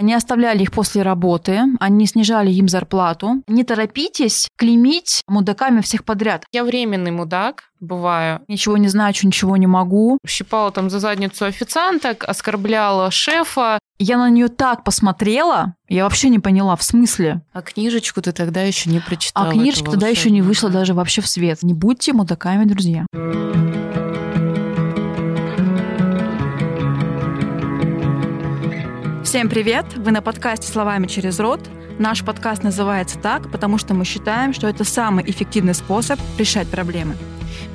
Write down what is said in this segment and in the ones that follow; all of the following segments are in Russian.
не оставляли их после работы, они снижали им зарплату. Не торопитесь клеймить мудаками всех подряд. Я временный мудак, бываю. Ничего не значу, ничего не могу. Щипала там за задницу официанток, оскорбляла шефа. Я на нее так посмотрела, я вообще не поняла, в смысле. А книжечку ты тогда еще не прочитала. А книжечка тогда еще не вышла даже вообще в свет. Не будьте мудаками, друзья. Всем привет! Вы на подкасте «Словами через рот». Наш подкаст называется так, потому что мы считаем, что это самый эффективный способ решать проблемы.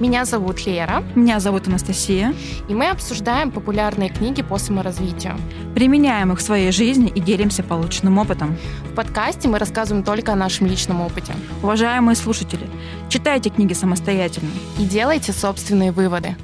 Меня зовут Лера. Меня зовут Анастасия. И мы обсуждаем популярные книги по саморазвитию. Применяем их в своей жизни и делимся полученным опытом. В подкасте мы рассказываем только о нашем личном опыте. Уважаемые слушатели, читайте книги самостоятельно. И делайте собственные выводы.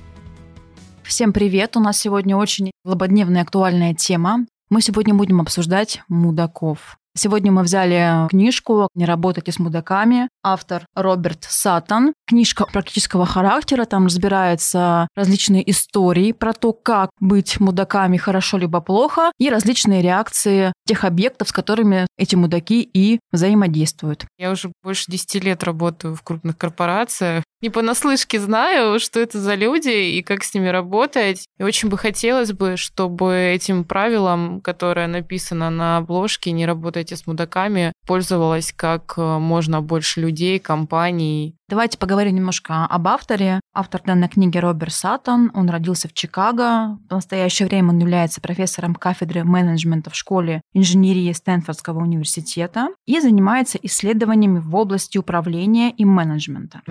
Всем привет! У нас сегодня очень злободневная актуальная тема. Мы сегодня будем обсуждать мудаков. Сегодня мы взяли книжку «Не работайте с мудаками». Автор Роберт Саттон. Книжка практического характера. Там разбираются различные истории про то, как быть мудаками хорошо либо плохо, и различные реакции тех объектов, с которыми эти мудаки и взаимодействуют. Я уже больше 10 лет работаю в крупных корпорациях. Не понаслышке знаю, что это за люди и как с ними работать. И очень бы хотелось бы, чтобы этим правилам, которое написано на обложке «Не работайте с мудаками», пользовалось как э, можно больше людей, компаний. Давайте поговорим немножко об авторе. Автор данной книги Роберт Саттон. Он родился в Чикаго. В настоящее время он является профессором кафедры менеджмента в школе инженерии Стэнфордского университета и занимается исследованиями в области управления и менеджмента.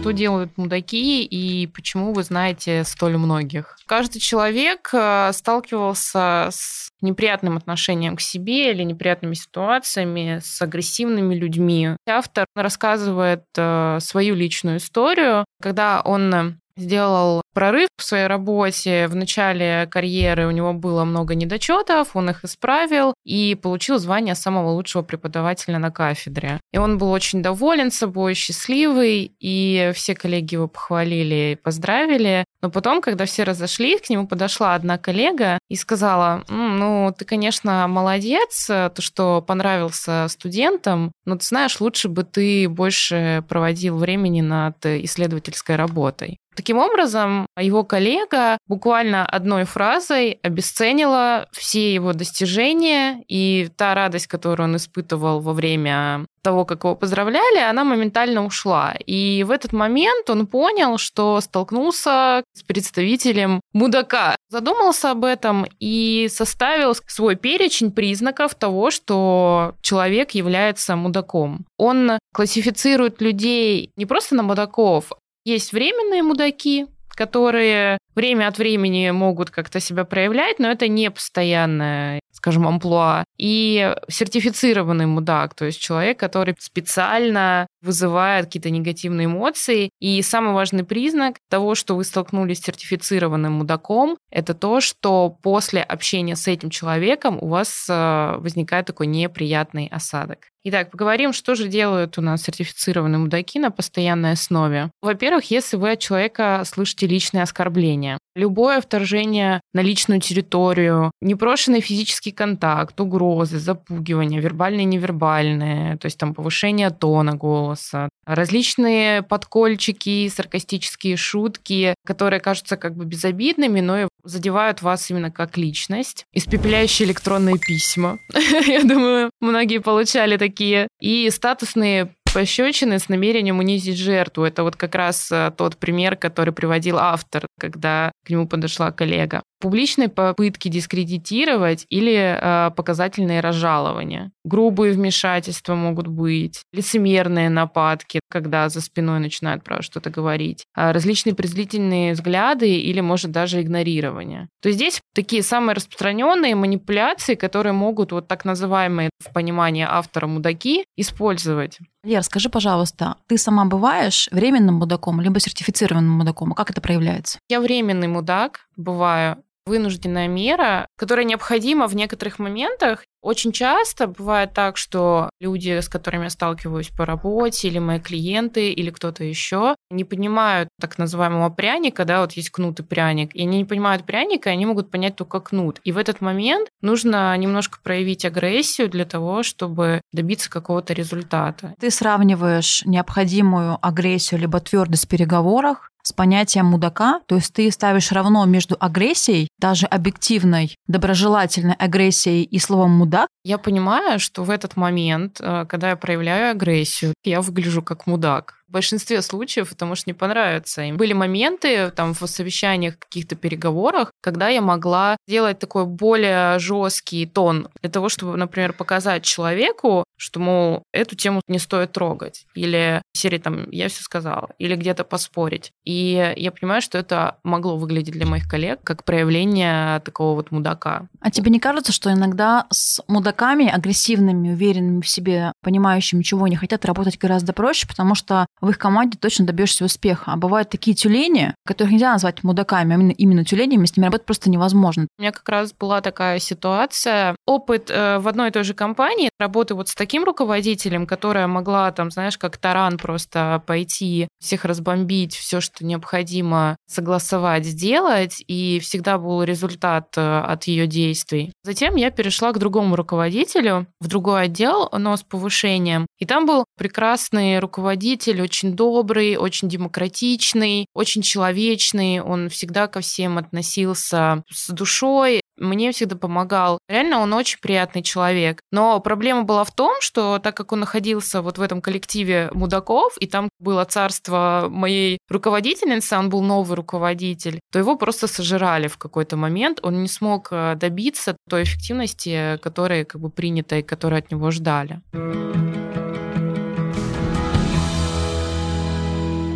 Что делают мудаки и почему вы знаете столь многих. Каждый человек э, сталкивался с неприятным отношением к себе или неприятными ситуациями, с агрессивными людьми. Автор рассказывает э, свою личную историю, когда он сделал прорыв в своей работе. В начале карьеры у него было много недочетов, он их исправил и получил звание самого лучшего преподавателя на кафедре. И он был очень доволен собой, счастливый, и все коллеги его похвалили и поздравили. Но потом, когда все разошлись, к нему подошла одна коллега и сказала, ну, ты, конечно, молодец, то, что понравился студентам, но ты знаешь, лучше бы ты больше проводил времени над исследовательской работой. Таким образом, его коллега буквально одной фразой обесценила все его достижения, и та радость, которую он испытывал во время того, как его поздравляли, она моментально ушла. И в этот момент он понял, что столкнулся с представителем мудака. Задумался об этом и составил свой перечень признаков того, что человек является мудаком. Он классифицирует людей не просто на мудаков, есть временные мудаки, которые время от времени могут как-то себя проявлять, но это не постоянное, скажем, амплуа. И сертифицированный мудак, то есть человек, который специально вызывает какие-то негативные эмоции. И самый важный признак того, что вы столкнулись с сертифицированным мудаком, это то, что после общения с этим человеком у вас э, возникает такой неприятный осадок. Итак, поговорим, что же делают у нас сертифицированные мудаки на постоянной основе. Во-первых, если вы от человека слышите личные оскорбления, любое вторжение на личную территорию, непрошенный физический контакт, угрозы, запугивания, вербальные и невербальные, то есть там повышение тона голоса, различные подкольчики, саркастические шутки, которые кажутся как бы безобидными, но и задевают вас именно как личность. Испепеляющие электронные письма. Я думаю, многие получали такие. И статусные пощечины с намерением унизить жертву. Это вот как раз э, тот пример, который приводил автор, когда к нему подошла коллега публичные попытки дискредитировать или э, показательные разжалования. Грубые вмешательства могут быть, лицемерные нападки, когда за спиной начинают про что-то говорить, э, различные презрительные взгляды или, может, даже игнорирование. То есть здесь такие самые распространенные манипуляции, которые могут вот так называемые в понимании автора мудаки использовать. Лер, скажи, пожалуйста, ты сама бываешь временным мудаком либо сертифицированным мудаком? Как это проявляется? Я временный мудак, бываю вынужденная мера, которая необходима в некоторых моментах. Очень часто бывает так, что люди, с которыми я сталкиваюсь по работе, или мои клиенты, или кто-то еще, не понимают так называемого пряника, да, вот есть кнут и пряник, и они не понимают пряника, и они могут понять только кнут. И в этот момент нужно немножко проявить агрессию для того, чтобы добиться какого-то результата. Ты сравниваешь необходимую агрессию либо твердость в переговорах с понятием мудака, то есть ты ставишь равно между агрессией, даже объективной, доброжелательной агрессией и словом мудак. Я понимаю, что в этот момент, э, когда я проявляю агрессию, я выгляжу как мудак в большинстве случаев это может не понравиться. И были моменты там в совещаниях, каких-то переговорах, когда я могла сделать такой более жесткий тон для того, чтобы, например, показать человеку, что, мол, эту тему не стоит трогать. Или серии там «я все сказала», или где-то поспорить. И я понимаю, что это могло выглядеть для моих коллег как проявление такого вот мудака. А тебе не кажется, что иногда с мудаками, агрессивными, уверенными в себе, понимающими, чего они хотят, работать гораздо проще, потому что в их команде точно добьешься успеха. А бывают такие тюлени, которых нельзя назвать мудаками, а именно, именно тюленями, с ними работать просто невозможно. У меня как раз была такая ситуация. Опыт э, в одной и той же компании, работы вот с таким руководителем, которая могла там, знаешь, как таран просто пойти, всех разбомбить, все, что необходимо согласовать, сделать, и всегда был результат э, от ее действий. Затем я перешла к другому руководителю в другой отдел, но с повышением. И там был прекрасный руководитель, очень добрый, очень демократичный, очень человечный. Он всегда ко всем относился с душой, мне всегда помогал. Реально он очень приятный человек. Но проблема была в том, что так как он находился вот в этом коллективе мудаков, и там было царство моей руководительницы, он был новый руководитель, то его просто сожрали в какой-то момент. Он не смог э, добиться той эффективности, которая как бы принята и которую от него ждали.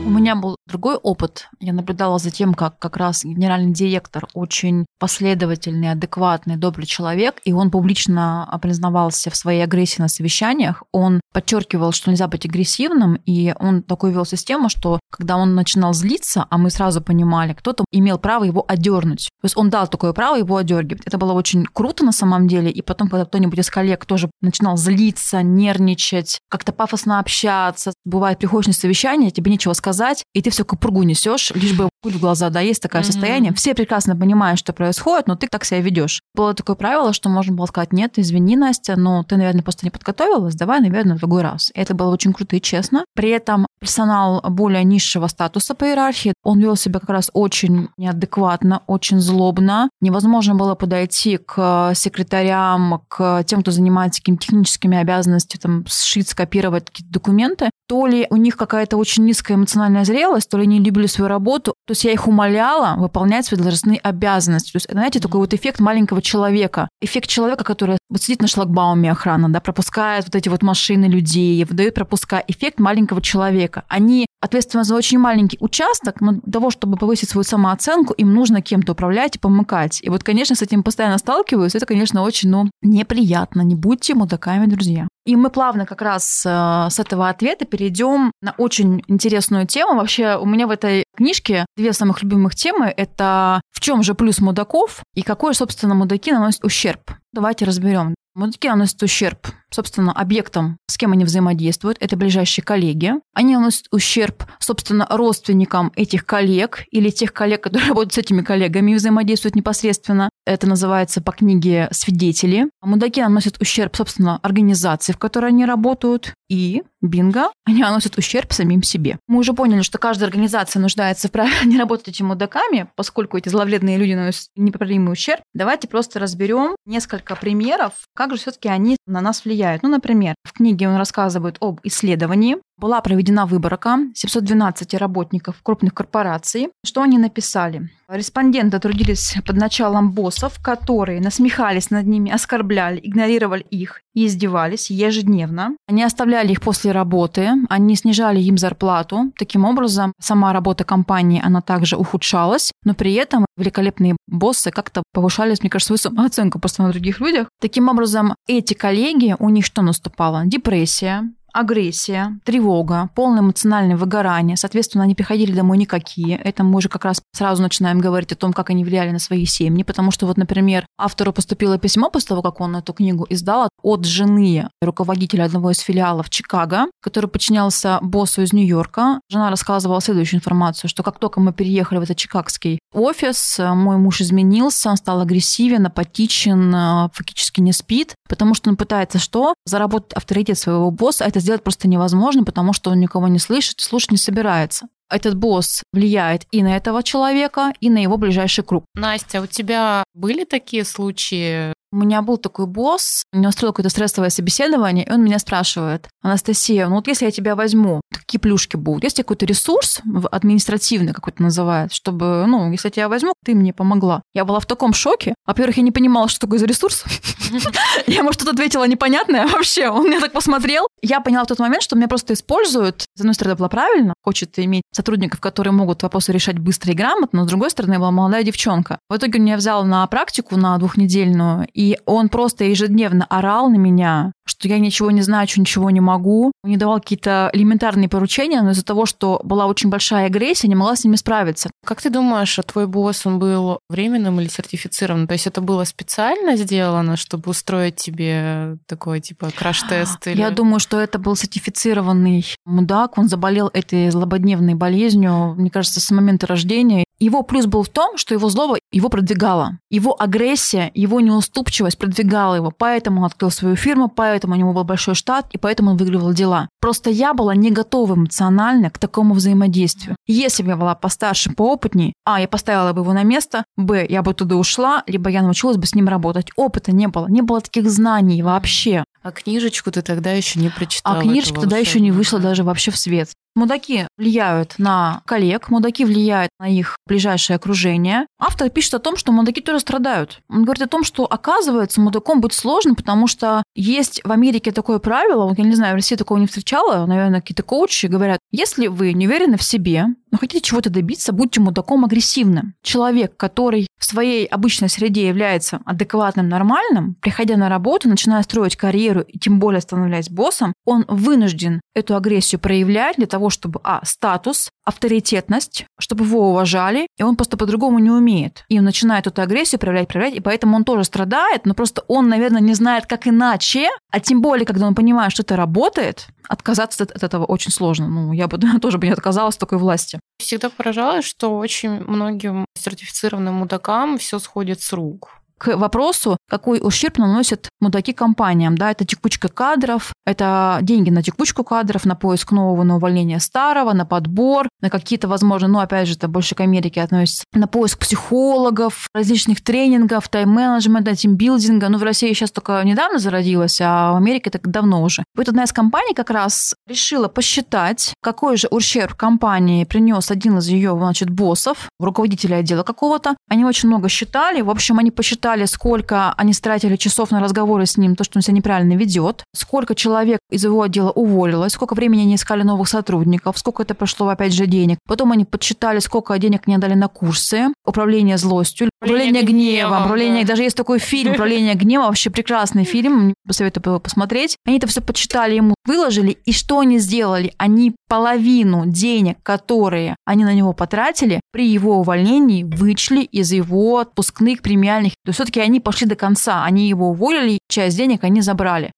У меня был другой опыт. Я наблюдала за тем, как как раз генеральный директор очень последовательный, адекватный, добрый человек, и он публично признавался в своей агрессии на совещаниях. Он подчеркивал, что нельзя быть агрессивным, и он такой вел систему, что когда он начинал злиться, а мы сразу понимали, кто-то имел право его одернуть. То есть он дал такое право его одергивать. Это было очень круто на самом деле. И потом, когда кто-нибудь из коллег тоже начинал злиться, нервничать, как-то пафосно общаться, бывает, приходишь на совещание, тебе нечего сказать, и ты все к пругу несешь, лишь бы пуль в глаза, да, есть такое mm-hmm. состояние. Все прекрасно понимают, что происходит, но ты так себя ведешь. Было такое правило, что можно было сказать, нет, извини, Настя, но ты, наверное, просто не подготовилась, давай, наверное, в другой раз. И это было очень круто и честно. При этом персонал более низшего статуса по иерархии, он вел себя как раз очень неадекватно, очень злобно. Невозможно было подойти к секретарям, к тем, кто занимается какими-то техническими обязанностями, там, сшить, скопировать какие-то документы. То ли у них какая-то очень низкая эмоциональная зрелость, то ли они любили свою работу. То есть я их умоляла выполнять свои должностные обязанности. То есть, знаете, такой вот эффект маленького человека. Эффект человека, который вот сидит на шлагбауме охрана, да, пропускает вот эти вот машины людей, выдает пропуска. Эффект маленького человека. Они ответственны за очень маленький участок, но для того, чтобы повысить свою самооценку, им нужно кем-то управлять и помыкать. И вот, конечно, с этим постоянно сталкиваюсь. Это, конечно, очень, ну, неприятно. Не будьте мудаками, друзья. И мы плавно как раз э, с этого ответа перейдем на очень интересную тему. Вообще у меня в этой книжке две самых любимых темы. Это в чем же плюс мудаков и какой, собственно, мудаки наносят ущерб. Давайте разберем. Мудаки наносят ущерб, собственно, объектам, с кем они взаимодействуют. Это ближайшие коллеги. Они наносят ущерб, собственно, родственникам этих коллег или тех коллег, которые работают с этими коллегами и взаимодействуют непосредственно. Это называется по книге «Свидетели». Мудаки наносят ущерб, собственно, организации, в которой они работают. И, бинго, они наносят ущерб самим себе. Мы уже поняли, что каждая организация нуждается в праве не работать этими мудаками, поскольку эти зловредные люди наносят непоправимый ущерб. Давайте просто разберем несколько примеров, как же все-таки они на нас влияют. Ну, например, в книге он рассказывает об исследовании, была проведена выборка 712 работников крупных корпораций. Что они написали? Респонденты трудились под началом боссов, которые насмехались над ними, оскорбляли, игнорировали их и издевались ежедневно. Они оставляли их после работы, они снижали им зарплату. Таким образом, сама работа компании, она также ухудшалась, но при этом великолепные боссы как-то повышали, мне кажется, свою самооценку просто на других людях. Таким образом, эти коллеги, у них что наступало? Депрессия, агрессия, тревога, полное эмоциональное выгорание. Соответственно, они приходили домой никакие. Это мы уже как раз сразу начинаем говорить о том, как они влияли на свои семьи. Потому что вот, например, автору поступило письмо после того, как он эту книгу издал от жены руководителя одного из филиалов Чикаго, который подчинялся боссу из Нью-Йорка. Жена рассказывала следующую информацию, что как только мы переехали в этот чикагский офис, мой муж изменился, он стал агрессивен, апатичен, э, фактически не спит, потому что он пытается что? Заработать авторитет своего босса. Это сделать просто невозможно, потому что он никого не слышит, слушать не собирается этот босс влияет и на этого человека, и на его ближайший круг. Настя, у тебя были такие случаи у меня был такой босс, мне устроил какое-то стрессовое собеседование, и он меня спрашивает, Анастасия, ну вот если я тебя возьму, какие плюшки будут? Есть какой-то ресурс административный какой-то называют, чтобы, ну, если я тебя возьму, ты мне помогла. Я была в таком шоке. Во-первых, я не понимала, что такое за ресурс. Я, может, что-то ответила непонятное вообще. Он меня так посмотрел. Я поняла в тот момент, что меня просто используют. С одной стороны, было правильно. Хочет иметь сотрудников, которые могут вопросы решать быстро и грамотно. Но с другой стороны, я была молодая девчонка. В итоге он меня взял на практику на двухнедельную. И и он просто ежедневно орал на меня, что я ничего не знаю, что ничего не могу. Он не давал какие-то элементарные поручения, но из-за того, что была очень большая агрессия, не могла с ними справиться. Как ты думаешь, а твой босс, он был временным или сертифицированным? То есть это было специально сделано, чтобы устроить тебе такой, типа, краш-тест? Или... Я думаю, что это был сертифицированный мудак. Он заболел этой злободневной болезнью, мне кажется, с момента рождения. Его плюс был в том, что его злоба его продвигала. Его агрессия, его неуступчивость продвигала его. Поэтому он открыл свою фирму, поэтому у него был большой штат, и поэтому он выигрывал дела. Просто я была не готова эмоционально к такому взаимодействию. Если бы я была постарше, поопытнее, а, я поставила бы его на место, б, я бы туда ушла, либо я научилась бы с ним работать. Опыта не было, не было таких знаний вообще. А книжечку ты тогда еще не прочитала. А книжечка тогда еще не вышла даже вообще в свет. Мудаки влияют на коллег, мудаки влияют на их ближайшее окружение. Автор пишет о том, что мудаки тоже страдают. Он говорит о том, что оказывается мудаком быть сложно, потому что есть в Америке такое правило, я не знаю, в России такого не встречала, наверное, какие-то коучи говорят, если вы не уверены в себе, но хотите чего-то добиться, будьте мудаком агрессивным. Человек, который в своей обычной среде является адекватным, нормальным, приходя на работу, начиная строить карьеру и тем более становляясь боссом, он вынужден эту агрессию проявлять для того, чтобы, а, статус, авторитетность, чтобы его уважали, и он просто по-другому не умеет. И он начинает эту агрессию проявлять, проявлять, и поэтому он тоже страдает, но просто он, наверное, не знает, как иначе, а тем более, когда он понимает, что это работает, отказаться от, от этого очень сложно. Ну, я бы тоже бы не отказалась такой власти. Всегда поражалась, что очень многим сертифицированным мудакам все сходит с рук к вопросу, какой ущерб наносят мудаки компаниям. Да, это текучка кадров, это деньги на текучку кадров, на поиск нового, на увольнение старого, на подбор, на какие-то, возможно, ну, опять же, это больше к Америке относится, на поиск психологов, различных тренингов, тайм-менеджмента, тимбилдинга. Ну, в России сейчас только недавно зародилась, а в Америке это давно уже. Вот одна из компаний как раз решила посчитать, какой же ущерб компании принес один из ее, значит, боссов, руководителя отдела какого-то. Они очень много считали. В общем, они посчитали посчитали, сколько они стратили часов на разговоры с ним, то, что он себя неправильно ведет, сколько человек из его отдела уволилось, сколько времени они искали новых сотрудников, сколько это прошло, опять же, денег. Потом они подсчитали, сколько денег они дали на курсы управления злостью, управление, гневом, управление, да. даже есть такой фильм «Управление гневом», вообще прекрасный фильм, посоветую его посмотреть. Они это все подсчитали ему, выложили, и что они сделали? Они половину денег, которые они на него потратили, при его увольнении вычли из его отпускных премиальных. То есть все-таки они пошли до конца, они его уволили, часть денег они забрали.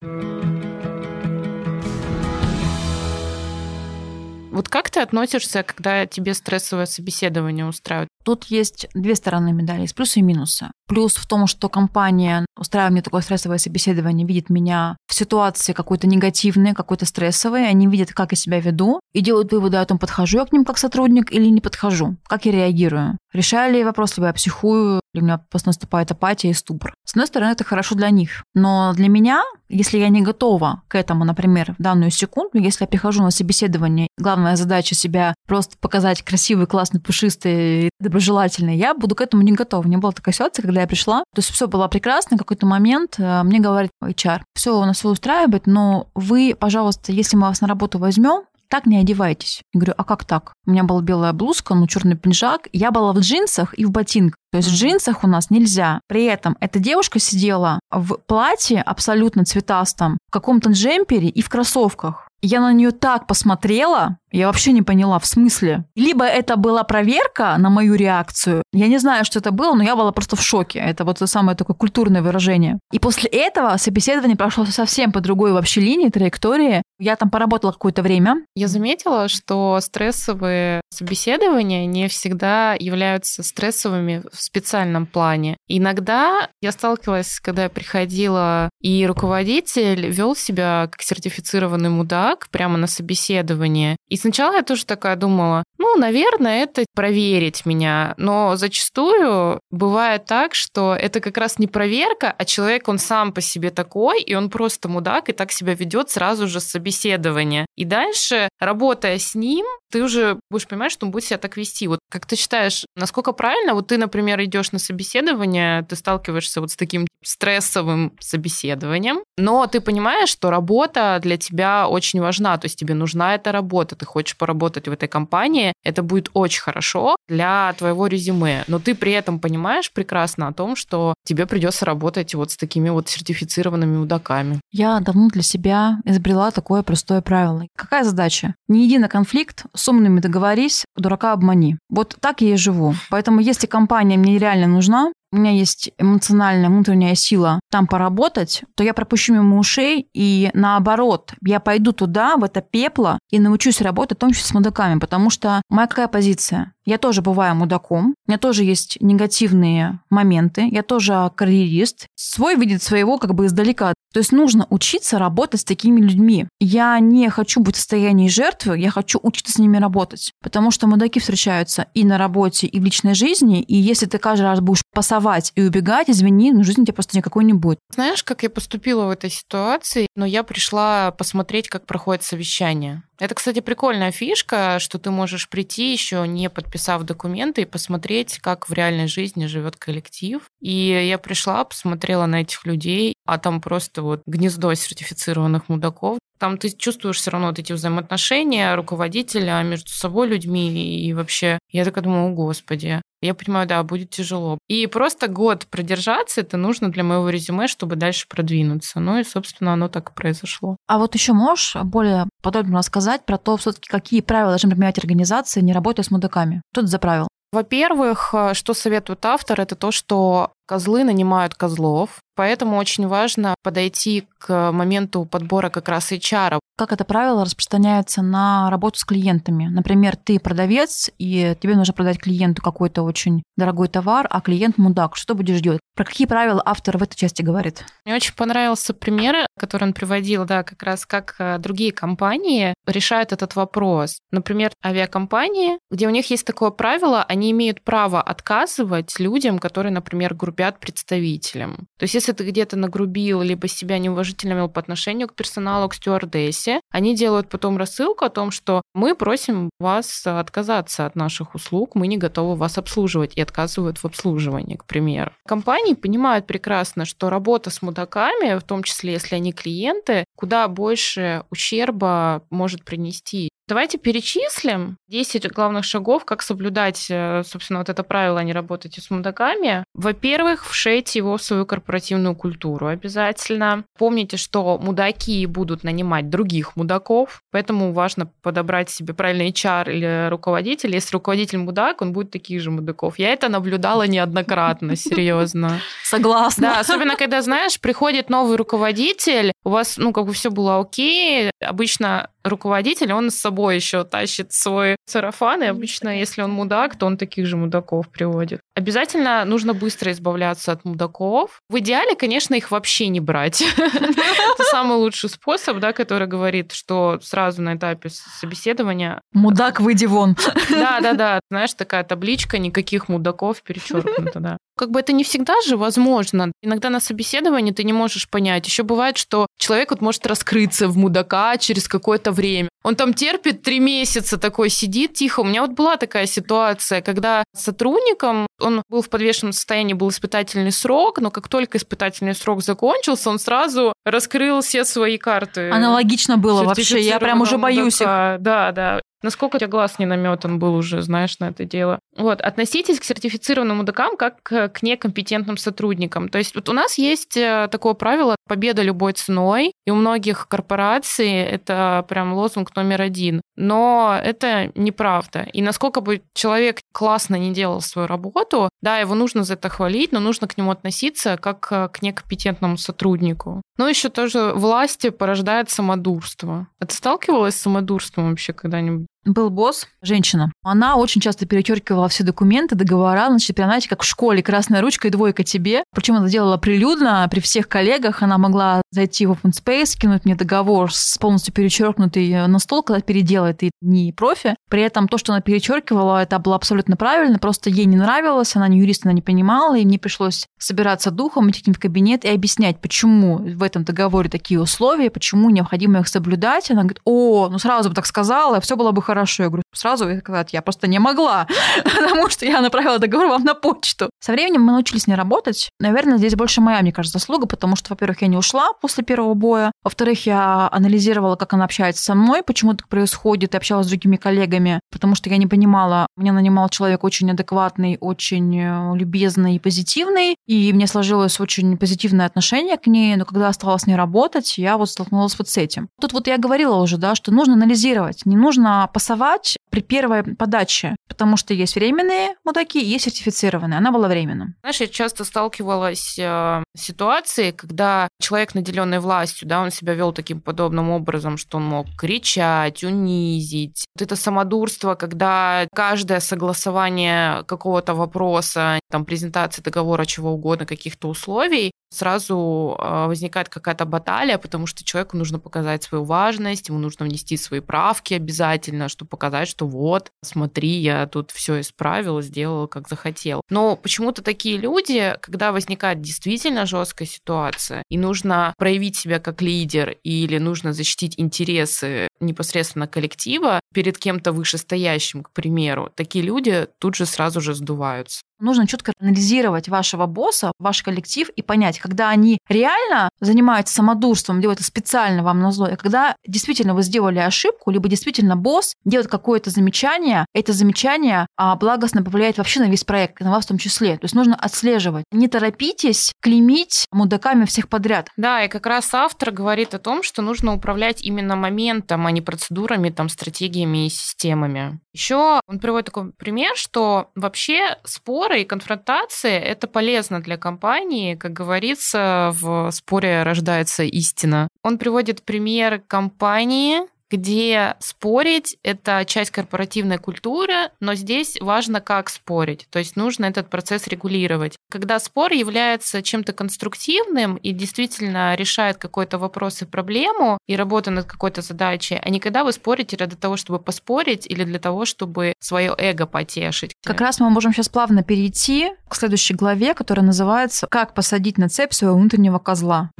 Вот как ты относишься, когда тебе стрессовое собеседование устраивают? Тут есть две стороны медали, есть плюсы и минусы. Плюс в том, что компания, устраивая мне такое стрессовое собеседование, видит меня в ситуации какой-то негативной, какой-то стрессовой, они видят, как я себя веду, и делают выводы о том, подхожу я к ним как сотрудник или не подхожу, как я реагирую. Решаю ли вопрос, либо я психую, или у меня просто наступает апатия и ступор. С одной стороны, это хорошо для них. Но для меня, если я не готова к этому, например, в данную секунду, если я прихожу на собеседование, главная задача себя просто показать красивый, классный, пушистый, доброжелательный, я буду к этому не готова. Не было такой ситуации, когда я пришла. То есть все было прекрасно, какой-то момент э, мне говорит HR, все у нас все устраивает, но вы, пожалуйста, если мы вас на работу возьмем, так не одевайтесь. Я говорю, а как так? У меня была белая блузка, ну, черный пинжак. Я была в джинсах и в ботинках. То есть в джинсах у нас нельзя. При этом эта девушка сидела в платье абсолютно цветастом, в каком-то джемпере и в кроссовках. Я на нее так посмотрела, я вообще не поняла, в смысле. Либо это была проверка на мою реакцию. Я не знаю, что это было, но я была просто в шоке. Это вот то самое такое культурное выражение. И после этого собеседование прошло совсем по другой вообще линии, траектории. Я там поработала какое-то время. Я заметила, что стрессовые собеседования не всегда являются стрессовыми в специальном плане. Иногда я сталкивалась, когда я приходила, и руководитель вел себя как сертифицированный мудак прямо на собеседовании. И сначала я тоже такая думала, ну, наверное, это проверить меня. Но зачастую бывает так, что это как раз не проверка, а человек, он сам по себе такой, и он просто мудак, и так себя ведет сразу же с собеседования. И дальше, работая с ним, ты уже будешь понимать, что он будет себя так вести. Вот как ты считаешь, насколько правильно, вот ты, например, идешь на собеседование, ты сталкиваешься вот с таким стрессовым собеседованием, но ты понимаешь, что работа для тебя очень важна, то есть тебе нужна эта работа, ты хочешь поработать в этой компании, это будет очень хорошо для твоего резюме, но ты при этом понимаешь прекрасно о том, что тебе придется работать вот с такими вот сертифицированными удаками. Я давно для себя изобрела такое простое правило. Какая задача? Не иди на конфликт, с умными договорись, дурака обмани. Вот так я и живу. Поэтому если компания мне реально нужна, меня есть эмоциональная внутренняя сила там поработать, то я пропущу мимо ушей, и наоборот, я пойду туда, в это пепло, и научусь работать, в том числе с мудаками, потому что моя какая позиция? Я тоже бываю мудаком, у меня тоже есть негативные моменты, я тоже карьерист. Свой видит своего как бы издалека. То есть нужно учиться работать с такими людьми. Я не хочу быть в состоянии жертвы, я хочу учиться с ними работать. Потому что мудаки встречаются и на работе, и в личной жизни. И если ты каждый раз будешь пасовать и убегать, извини, но жизни у тебя просто никакой не будет. Знаешь, как я поступила в этой ситуации? Но я пришла посмотреть, как проходит совещание. Это, кстати, прикольная фишка, что ты можешь прийти еще не подписав документы и посмотреть, как в реальной жизни живет коллектив. И я пришла, посмотрела на этих людей, а там просто вот гнездо сертифицированных мудаков. Там ты чувствуешь все равно вот эти взаимоотношения руководителя между собой людьми и вообще. Я такая думаю, о господи. Я понимаю, да, будет тяжело. И просто год продержаться, это нужно для моего резюме, чтобы дальше продвинуться. Ну и, собственно, оно так и произошло. А вот еще можешь более подробно рассказать про то, все-таки какие правила должны применять организации, не работая с мудаками? Что за правила? Во-первых, что советует автор, это то, что козлы нанимают козлов, поэтому очень важно подойти к моменту подбора как раз HR. Как это правило распространяется на работу с клиентами? Например, ты продавец, и тебе нужно продать клиенту какой-то очень дорогой товар, а клиент мудак. Что будешь делать? Про какие правила автор в этой части говорит? Мне очень понравился пример, который он приводил, да, как раз как э, другие компании решают этот вопрос. Например, авиакомпании, где у них есть такое правило, они имеют право отказывать людям, которые, например, грубят представителям. То есть если ты где-то нагрубил, либо себя неуважительно вел по отношению к персоналу, к стюардессе, они делают потом рассылку о том, что мы просим вас отказаться от наших услуг, мы не готовы вас обслуживать, и отказывают в обслуживании, к примеру. Компании понимают прекрасно, что работа с мудаками, в том числе если они клиенты, куда больше ущерба может принести Давайте перечислим 10 главных шагов, как соблюдать, э, собственно, вот это правило, не работать с мудаками. Во-первых, вшейте его в свою корпоративную культуру обязательно. Помните, что мудаки будут нанимать других мудаков, поэтому важно подобрать себе правильный HR или руководитель. Если руководитель мудак, он будет таких же мудаков. Я это наблюдала неоднократно, серьезно. Согласна. Да, особенно когда, знаешь, приходит новый руководитель, у вас, ну, как бы все было окей, обычно руководитель, он с собой еще тащит свой сарафан, и обычно, если он мудак, то он таких же мудаков приводит. Обязательно нужно быстро избавляться от мудаков. В идеале, конечно, их вообще не брать. Это самый лучший способ, да, который говорит, что сразу на этапе собеседования... Мудак, выйди вон. Да, да, да. Знаешь, такая табличка, никаких мудаков перечеркнуто, да. Как бы это не всегда же возможно. Иногда на собеседовании ты не можешь понять. Еще бывает, что человек вот может раскрыться в мудака через какое-то время. Он там терпит три месяца, такой сидит тихо. У меня вот была такая ситуация, когда сотрудником, он был в подвешенном состоянии, был испытательный срок, но как только испытательный срок закончился, он сразу раскрыл все свои карты. Аналогично было вообще, я прям уже боюсь их. Да, да. Насколько у тебя глаз не наметан был уже, знаешь, на это дело. Вот, относитесь к сертифицированным МУДКам как к некомпетентным сотрудникам. То есть вот у нас есть э, такое правило победа любой ценой, и у многих корпораций это прям лозунг номер один. Но это неправда. И насколько бы человек классно не делал свою работу, да, его нужно за это хвалить, но нужно к нему относиться как к некомпетентному сотруднику. Но еще тоже власти порождает самодурство. А ты сталкивалась с самодурством вообще когда-нибудь? Был босс, женщина. Она очень часто перечеркивала все документы, договора, значит, прям, знаете, как в школе, красная ручка и двойка тебе. Причем она делала прилюдно, при всех коллегах. Она могла зайти в open space, кинуть мне договор с полностью перечеркнутый на стол, когда переделает и не профи. При этом то, что она перечеркивала, это было абсолютно правильно, просто ей не нравилось, она не юрист, она не понимала, и мне пришлось собираться духом, идти к ним в кабинет и объяснять, почему в этом договоре такие условия, почему необходимо их соблюдать. Она говорит, о, ну сразу бы так сказала, все было бы хорошо хорошо. Я говорю, сразу сказать, я просто не могла, потому что я направила договор вам на почту. Со временем мы научились не работать. Наверное, здесь больше моя, мне кажется, заслуга, потому что, во-первых, я не ушла после первого боя. Во-вторых, я анализировала, как она общается со мной, почему так происходит, и общалась с другими коллегами, потому что я не понимала, меня нанимал человек очень адекватный, очень э, любезный и позитивный, и мне сложилось очень позитивное отношение к ней, но когда осталось с ней работать, я вот столкнулась вот с этим. Тут вот я говорила уже, да, что нужно анализировать, не нужно пасовать при первой подаче, потому что есть временные мудаки есть сертифицированные. Она была временным. Знаешь, я часто сталкивалась э, с ситуацией, когда человек, наделенный властью, да, он себя вел таким подобным образом, что он мог кричать, унизить. Вот это самодурство, когда каждое согласование какого-то вопроса, там, презентации договора, чего угодно, каких-то условий, сразу а, возникает какая-то баталия, потому что человеку нужно показать свою важность, ему нужно внести свои правки обязательно, чтобы показать, что вот, смотри, я тут все исправил, сделал, как захотел. Но почему-то такие люди, когда возникает действительно жесткая ситуация, и нужно проявить себя как лидер или нужно защитить интересы непосредственно коллектива перед кем-то вышестоящим, к примеру, такие люди тут же сразу же сдуваются. Нужно четко анализировать вашего босса, ваш коллектив и понять, когда они реально занимаются самодурством, делают это специально вам на зло, и когда действительно вы сделали ошибку, либо действительно босс делает какое-то замечание, это замечание а, благостно повлияет вообще на весь проект, на вас в том числе. То есть нужно отслеживать. Не торопитесь клеймить мудаками всех подряд. Да, и как раз автор говорит о том, что нужно управлять именно моментом, а не процедурами, там, стратегиями и системами. Еще он приводит такой пример, что вообще спор споры и конфронтации – это полезно для компании. Как говорится, в споре рождается истина. Он приводит пример компании, где спорить — это часть корпоративной культуры, но здесь важно, как спорить. То есть нужно этот процесс регулировать. Когда спор является чем-то конструктивным и действительно решает какой-то вопрос и проблему, и работа над какой-то задачей, а не когда вы спорите для того, чтобы поспорить или для того, чтобы свое эго потешить. Как раз мы можем сейчас плавно перейти к следующей главе, которая называется «Как посадить на цепь своего внутреннего козла».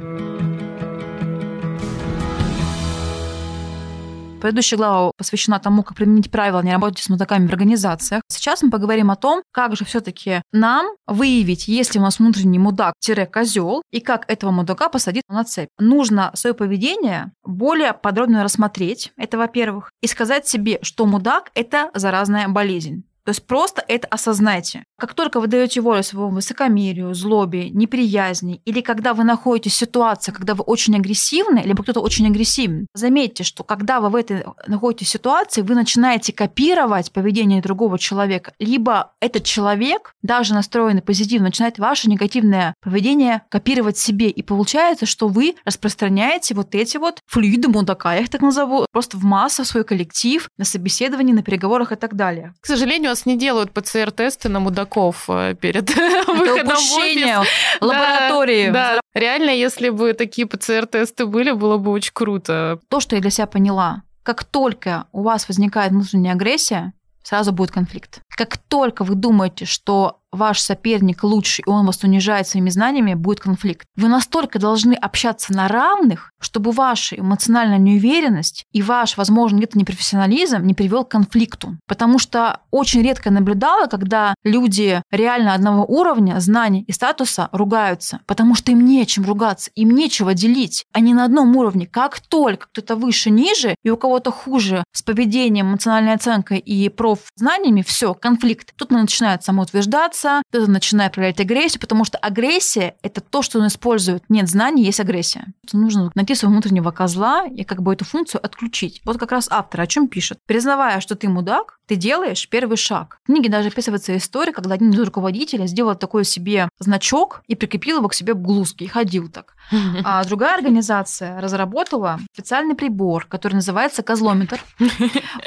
Предыдущая глава посвящена тому, как применить правила не работать с мудаками в организациях. Сейчас мы поговорим о том, как же все-таки нам выявить, если у нас внутренний мудак-козел, и как этого мудака посадить на цепь. Нужно свое поведение более подробно рассмотреть, это во-первых, и сказать себе, что мудак – это заразная болезнь. То есть просто это осознайте. Как только вы даете волю своему высокомерию, злобе, неприязни, или когда вы находитесь в ситуации, когда вы очень агрессивны, либо кто-то очень агрессивен, заметьте, что когда вы в этой находитесь ситуации, вы начинаете копировать поведение другого человека, либо этот человек, даже настроенный позитивно, начинает ваше негативное поведение копировать себе. И получается, что вы распространяете вот эти вот флюиды мудака, я их так назову, просто в массу, в свой коллектив, на собеседовании, на переговорах и так далее. К сожалению, нас не делают ПЦР-тесты на мудаков э, перед выходом в офис. лаборатории. Да, да. Реально, если бы такие ПЦР-тесты были, было бы очень круто. То, что я для себя поняла, как только у вас возникает внутренняя агрессия, сразу будет конфликт. Как только вы думаете, что ваш соперник лучше, и он вас унижает своими знаниями, будет конфликт. Вы настолько должны общаться на равных, чтобы ваша эмоциональная неуверенность и ваш, возможно, где-то непрофессионализм не привел к конфликту. Потому что очень редко наблюдала, когда люди реально одного уровня знаний и статуса ругаются, потому что им нечем ругаться, им нечего делить. Они на одном уровне. Как только кто-то выше, ниже, и у кого-то хуже с поведением, эмоциональной оценкой и профзнаниями, все, конфликт. Он начинает самоутверждаться, кто-то начинает проявлять агрессию, потому что агрессия – это то, что он использует. Нет знаний, есть агрессия. Нужно найти своего внутреннего козла и как бы эту функцию отключить. Вот как раз автор о чем пишет. Признавая, что ты мудак, ты делаешь первый шаг. В книге даже описывается история, когда один из руководителей сделал такой себе значок и прикрепил его к себе в глузке и ходил так. А другая организация разработала специальный прибор, который называется козлометр.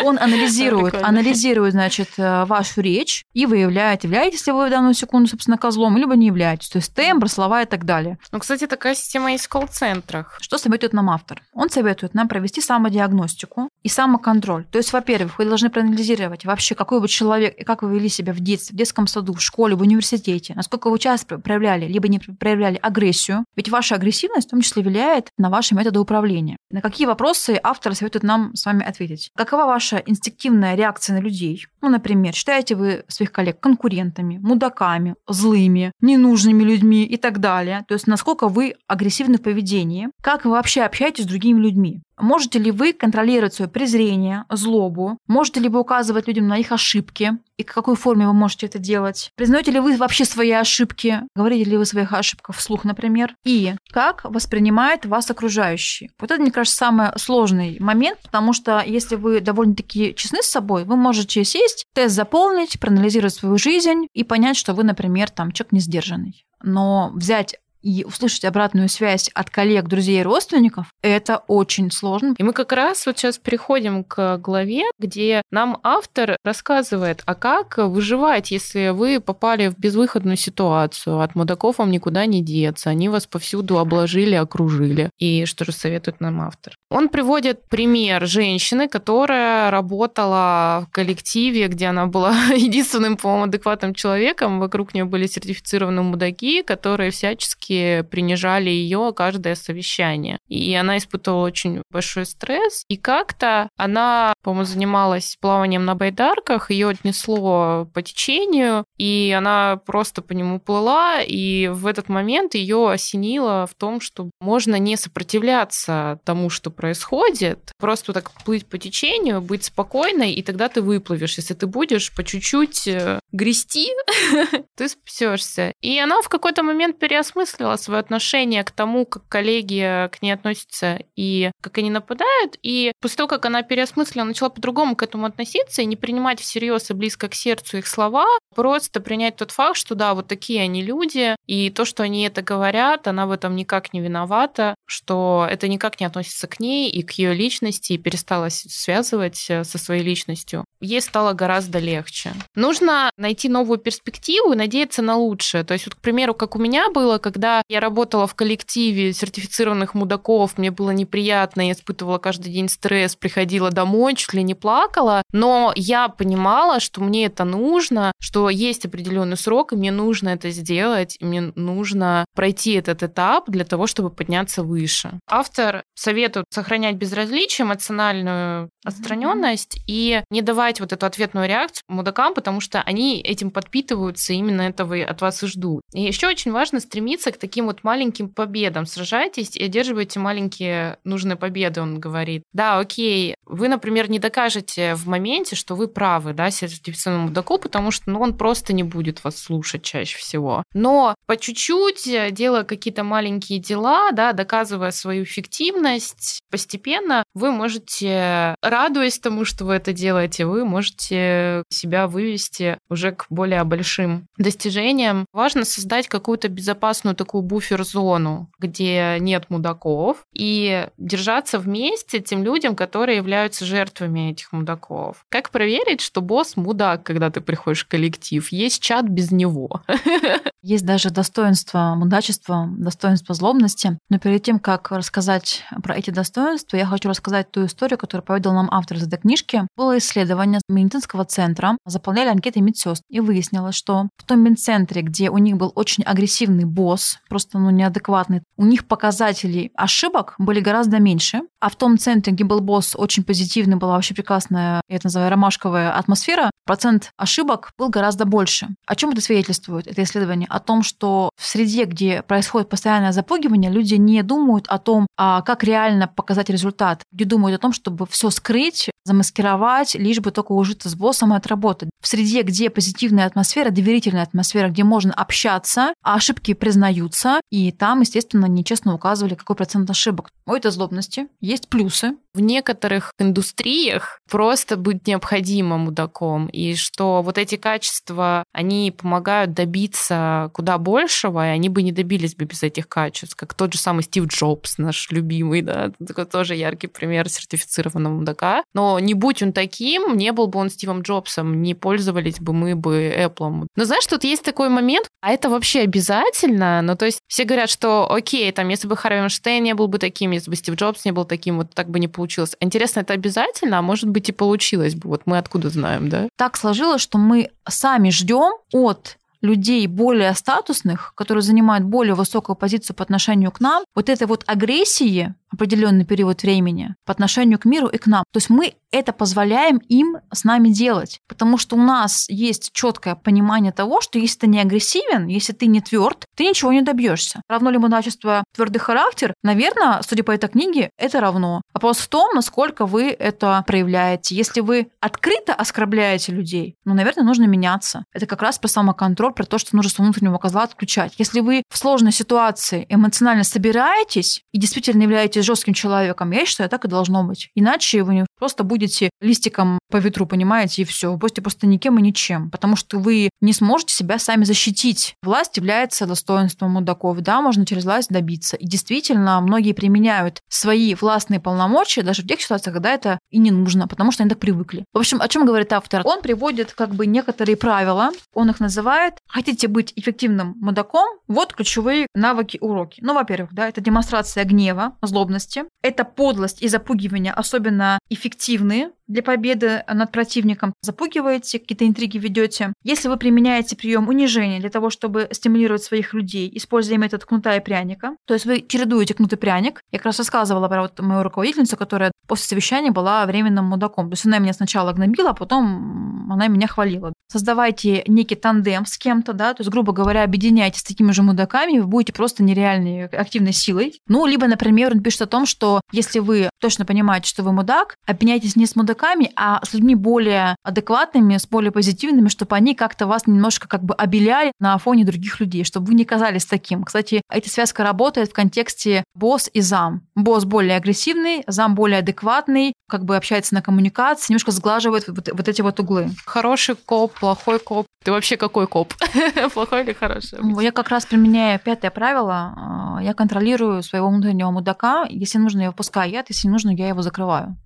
Он анализирует, анализирует, значит, э, вашу речь и выявляет, являетесь ли вы в данную секунду, собственно, козлом, либо не являетесь. То есть тембр, слова и так далее. Ну, кстати, такая система есть в колл-центрах. Что советует нам автор? Он советует нам провести самодиагностику и самоконтроль. То есть, во-первых, вы должны проанализировать вообще, какой вы человек и как вы вели себя в детстве, в детском саду, в школе, в университете, насколько вы часто проявляли, либо не проявляли агрессию. Ведь ваша агрессивность в том числе влияет на ваши методы управления. На какие вопросы автор советует нам с вами ответить? Какова ваша инстинктивная реакция на людей? Ну, например, считаете вы своих коллег конкурентами, мудаками, злыми, ненужными людьми и так далее? То есть насколько вы агрессивны в поведении? Как вы вообще общаетесь с другими людьми? Можете ли вы контролировать свое презрение, злобу? Можете ли вы указывать людям на их ошибки? И в какой форме вы можете это делать? Признаете ли вы вообще свои ошибки? Говорите ли вы своих ошибках вслух, например? И как воспринимает вас окружающий? Вот это, мне кажется, самый сложный момент, потому что если вы довольно-таки честны с собой, вы можете сесть, тест заполнить, проанализировать свою жизнь и понять, что вы, например, там человек не сдержанный. Но взять и услышать обратную связь от коллег, друзей и родственников, это очень сложно. И мы как раз вот сейчас переходим к главе, где нам автор рассказывает, а как выживать, если вы попали в безвыходную ситуацию, от мудаков вам никуда не деться, они вас повсюду обложили, окружили. И что же советует нам автор? Он приводит пример женщины, которая работала в коллективе, где она была единственным, по-моему, адекватным человеком, вокруг нее были сертифицированные мудаки, которые всячески принижали ее каждое совещание. И она испытывала очень большой стресс. И как-то она, по-моему, занималась плаванием на байдарках, ее отнесло по течению, и она просто по нему плыла, и в этот момент ее осенило в том, что можно не сопротивляться тому, что происходит, просто так плыть по течению, быть спокойной, и тогда ты выплывешь. Если ты будешь по чуть-чуть э, грести, ты спасешься. И она в какой-то момент переосмыслила свое отношение к тому, как коллеги к ней относятся и как они нападают. И после того, как она переосмыслила, начала по-другому к этому относиться и не принимать всерьез и близко к сердцу их слова, просто принять тот факт, что да, вот такие они люди, и то, что они это говорят, она в этом никак не виновата, что это никак не относится к ней и к ее личности, и перестала связывать э, со своей личностью. Ей стало гораздо легче. Нужно найти новую перспективу и надеяться на лучшее. То есть, вот, к примеру, как у меня было, когда я работала в коллективе сертифицированных мудаков, мне было неприятно, я испытывала каждый день стресс, приходила домой, чуть ли не плакала, но я понимала, что мне это нужно, что есть определенный срок, и мне нужно это сделать, и мне нужно пройти этот этап для того, чтобы подняться выше. Автор советует сохранять безразличие, эмоциональную отстраненность mm-hmm. и не давать вот эту ответную реакцию мудакам, потому что они этим подпитываются, именно этого от вас и ждут. И еще очень важно стремиться к таким вот маленьким победам. Сражайтесь и одерживайте маленькие нужные победы, он говорит. Да, окей, вы, например, не докажете в моменте, что вы правы, да, сертифицированному мудаку, потому что ну, он просто не будет вас слушать чаще всего. Но по чуть-чуть, э, делая какие-то маленькие дела, да, доказывая свою эффективность, постепенно вы можете, радуясь тому, что вы это делаете, вы можете себя вывести уже к более большим достижениям. Важно создать какую-то безопасную такую буфер-зону, где нет мудаков, и держаться вместе тем людям, которые являются жертвами этих мудаков. Как проверить, что босс мудак, когда ты приходишь в коллектив? Есть чат без него. Есть даже достоинство мудачества, достоинство злобности. Но перед тем, как рассказать про эти достоинства, я хочу рассказать ту историю, которую поведал нам автор этой книжки. Было исследование медицинского центра, заполняли анкеты медсестр, и выяснилось, что в том медцентре, где у них был очень агрессивный босс, просто ну, неадекватный. У них показатели ошибок были гораздо меньше, а в том центре, где был босс очень позитивный, была вообще прекрасная, я это называю, ромашковая атмосфера, процент ошибок был гораздо больше. О чем это свидетельствует, это исследование? О том, что в среде, где происходит постоянное запугивание, люди не думают о том, а как реально показать результат. Люди думают о том, чтобы все скрыть, замаскировать, лишь бы только ужиться с боссом и отработать. В среде, где позитивная атмосфера, доверительная атмосфера, где можно общаться, а ошибки признаются, и там, естественно, нечестно указывали, какой процент ошибок. У этой злобности есть плюсы. В некоторых индустриях просто быть необходимым мудаком, и что вот эти качества, они помогают добиться куда большего, и они бы не добились бы без этих качеств, как тот же самый Стив Джобс, наш любимый, да, такой тоже яркий пример сертифицированного мудака. Но не будь он таким, не был бы он Стивом Джобсом, не пользовались бы мы бы Apple. Но знаешь, тут есть такой момент, а это вообще обязательно? Ну, то есть все говорят, что окей, там, если бы Харви Эйнштейн не был бы таким, если бы Стив Джобс не был таким, вот так бы не получилось. Интересно, это обязательно? А может быть и получилось бы? Вот мы откуда знаем, да? Так сложилось, что мы сами ждем от людей более статусных, которые занимают более высокую позицию по отношению к нам, вот этой вот агрессии определенный период времени по отношению к миру и к нам. То есть мы это позволяем им с нами делать, потому что у нас есть четкое понимание того, что если ты не агрессивен, если ты не тверд, ты ничего не добьешься. Равно ли мудачество твердый характер? Наверное, судя по этой книге, это равно. Вопрос в том, насколько вы это проявляете. Если вы открыто оскорбляете людей, ну, наверное, нужно меняться. Это как раз про самоконтроль, про то, что нужно с внутреннего козла отключать. Если вы в сложной ситуации эмоционально собираетесь и действительно являетесь жестким человеком, я считаю, так и должно быть. Иначе вы просто будете будете листиком по ветру, понимаете, и все. Вы будете просто никем и ничем, потому что вы не сможете себя сами защитить. Власть является достоинством мудаков. Да, можно через власть добиться. И действительно, многие применяют свои властные полномочия даже в тех ситуациях, когда это и не нужно, потому что они так привыкли. В общем, о чем говорит автор? Он приводит как бы некоторые правила, он их называет «Хотите быть эффективным мудаком? Вот ключевые навыки уроки». Ну, во-первых, да, это демонстрация гнева, злобности, это подлость и запугивание особенно эффективны для победы над противником. Запугиваете, какие-то интриги ведете. Если вы применяете прием унижения для того, чтобы стимулировать своих людей, используя метод кнута и пряника, то есть вы чередуете кнут и пряник. Я как раз рассказывала про вот мою руководительницу, которая после совещания была временным мудаком. То есть она меня сначала гнобила, а потом она меня хвалила. Создавайте некий тандем с кем-то, да, то есть, грубо говоря, объединяйтесь с такими же мудаками, вы будете просто нереальной активной силой. Ну, либо, например, он пишет о том, что если вы точно понимаете, что вы мудак, объединяйтесь не с мудаками, а с людьми более адекватными, с более позитивными, чтобы они как-то вас немножко как бы обеляли на фоне других людей, чтобы вы не казались таким. Кстати, эта связка работает в контексте босс и зам. Босс более агрессивный, зам более адекватный, как бы общается на коммуникации, немножко сглаживает вот, вот эти вот углы. Хороший коп, плохой коп. Ты вообще какой коп? плохой или хороший? Я как раз применяю пятое правило. А, я контролирую своего внутреннего мудака. Если нужно, я выпускаю яд, если не нужно, я его закрываю.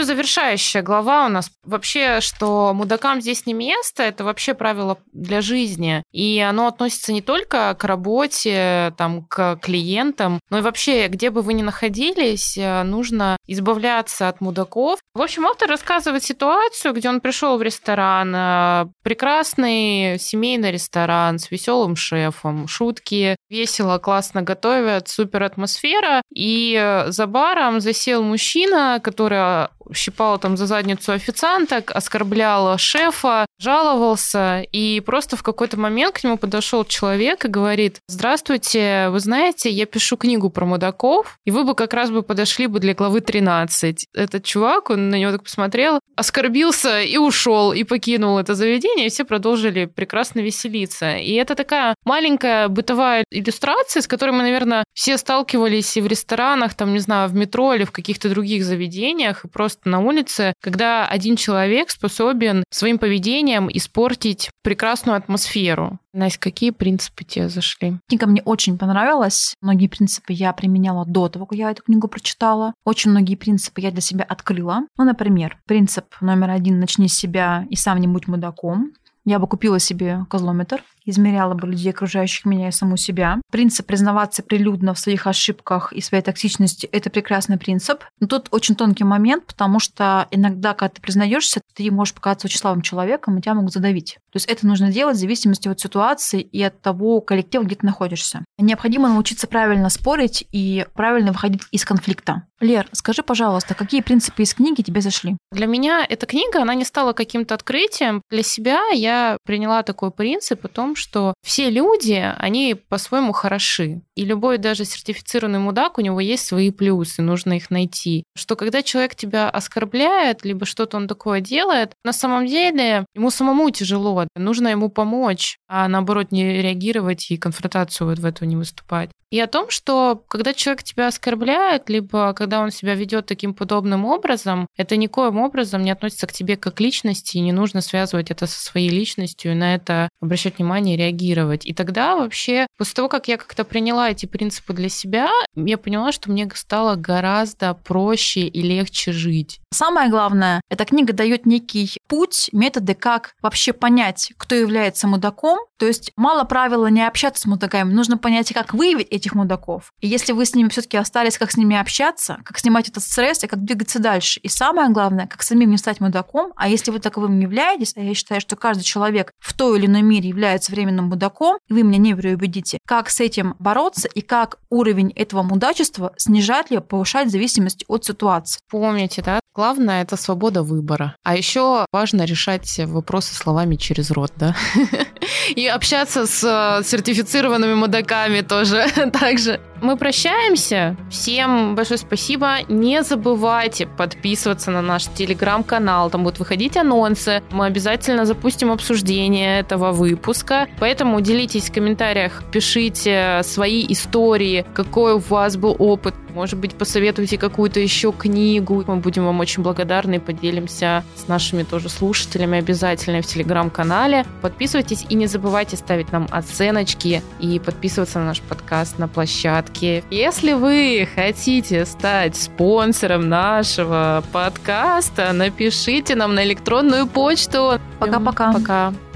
И завершающая глава у нас вообще, что мудакам здесь не место, это вообще правило для жизни. И оно относится не только к работе, там, к клиентам, но и вообще, где бы вы ни находились, э, нужно избавляться от мудаков. В общем, автор рассказывает ситуацию, где он пришел в ресторан, э, прекрасный семейный ресторан с веселым шефом, шутки, весело, классно готовят, супер атмосфера. И за баром засел мужчина, который щипал там за задницу официанток, оскорблял шефа, жаловался, и просто в какой-то момент к нему подошел человек и говорит, здравствуйте, вы знаете, я пишу книгу про мудаков, и вы бы как раз бы подошли бы для главы 13. Этот чувак, он на него так посмотрел, оскорбился и ушел, и покинул это заведение, и все продолжили прекрасно веселиться. И это такая маленькая бытовая иллюстрация, с которой мы, наверное, все сталкивались и в ресторанах, там, не знаю, в метро или в каких-то других заведениях, и просто на улице, когда один человек способен своим поведением испортить прекрасную атмосферу. Настя, какие принципы тебе зашли? Книга мне очень понравилась. Многие принципы я применяла до того, как я эту книгу прочитала. Очень многие принципы я для себя открыла. Ну, например, принцип номер один – начни с себя и сам не будь мудаком. Я бы купила себе козлометр, измеряла бы людей, окружающих меня и саму себя. Принцип признаваться прилюдно в своих ошибках и своей токсичности – это прекрасный принцип. Но тут очень тонкий момент, потому что иногда, когда ты признаешься, ты можешь показаться очень слабым человеком, и тебя могут задавить. То есть это нужно делать в зависимости от ситуации и от того коллектива, где ты находишься. Необходимо научиться правильно спорить и правильно выходить из конфликта. Лер, скажи, пожалуйста, какие принципы из книги тебе зашли? Для меня эта книга, она не стала каким-то открытием. Для себя я приняла такой принцип о том, что все люди, они по-своему хороши. И любой даже сертифицированный мудак, у него есть свои плюсы, нужно их найти. Что когда человек тебя оскорбляет, либо что-то он такое делает, на самом деле ему самому тяжело, нужно ему помочь, а наоборот не реагировать и конфронтацию вот в эту не выступать. И о том, что когда человек тебя оскорбляет, либо когда он себя ведет таким подобным образом, это никоим образом не относится к тебе как личности, и не нужно связывать это со своей личностью, и на это обращать внимание и реагировать. И тогда вообще, после того, как я как-то приняла эти принципы для себя, я поняла, что мне стало гораздо проще и легче жить. Самое главное, эта книга дает некий путь, методы, как вообще понять, кто является мудаком. То есть мало правила не общаться с мудаками, нужно понять, как выявить этих мудаков. И если вы с ними все-таки остались, как с ними общаться, как снимать этот стресс и как двигаться дальше. И самое главное, как самим не стать мудаком. А если вы таковым не являетесь, а я считаю, что каждый человек в той или иной мере является временным мудаком, и вы меня не переубедите, как с этим бороться и как уровень этого мудачества снижать или повышать в зависимости от ситуации. Помните, да, главное это свобода выбора. А еще важно решать вопросы словами через рот, да? И общаться с э, сертифицированными мудаками тоже также. Мы прощаемся. Всем большое спасибо. Не забывайте подписываться на наш телеграм-канал. Там будут выходить анонсы. Мы обязательно запустим обсуждение этого выпуска. Поэтому делитесь в комментариях, пишите свои истории, какой у вас был опыт. Может быть, посоветуйте какую-то еще книгу. Мы будем вам очень благодарны и поделимся с нашими тоже слушателями обязательно в телеграм-канале. Подписывайтесь и не забывайте ставить нам оценочки и подписываться на наш подкаст на площадке. Если вы хотите стать спонсором нашего подкаста, напишите нам на электронную почту. Пока-пока. Пока. -пока. Пока.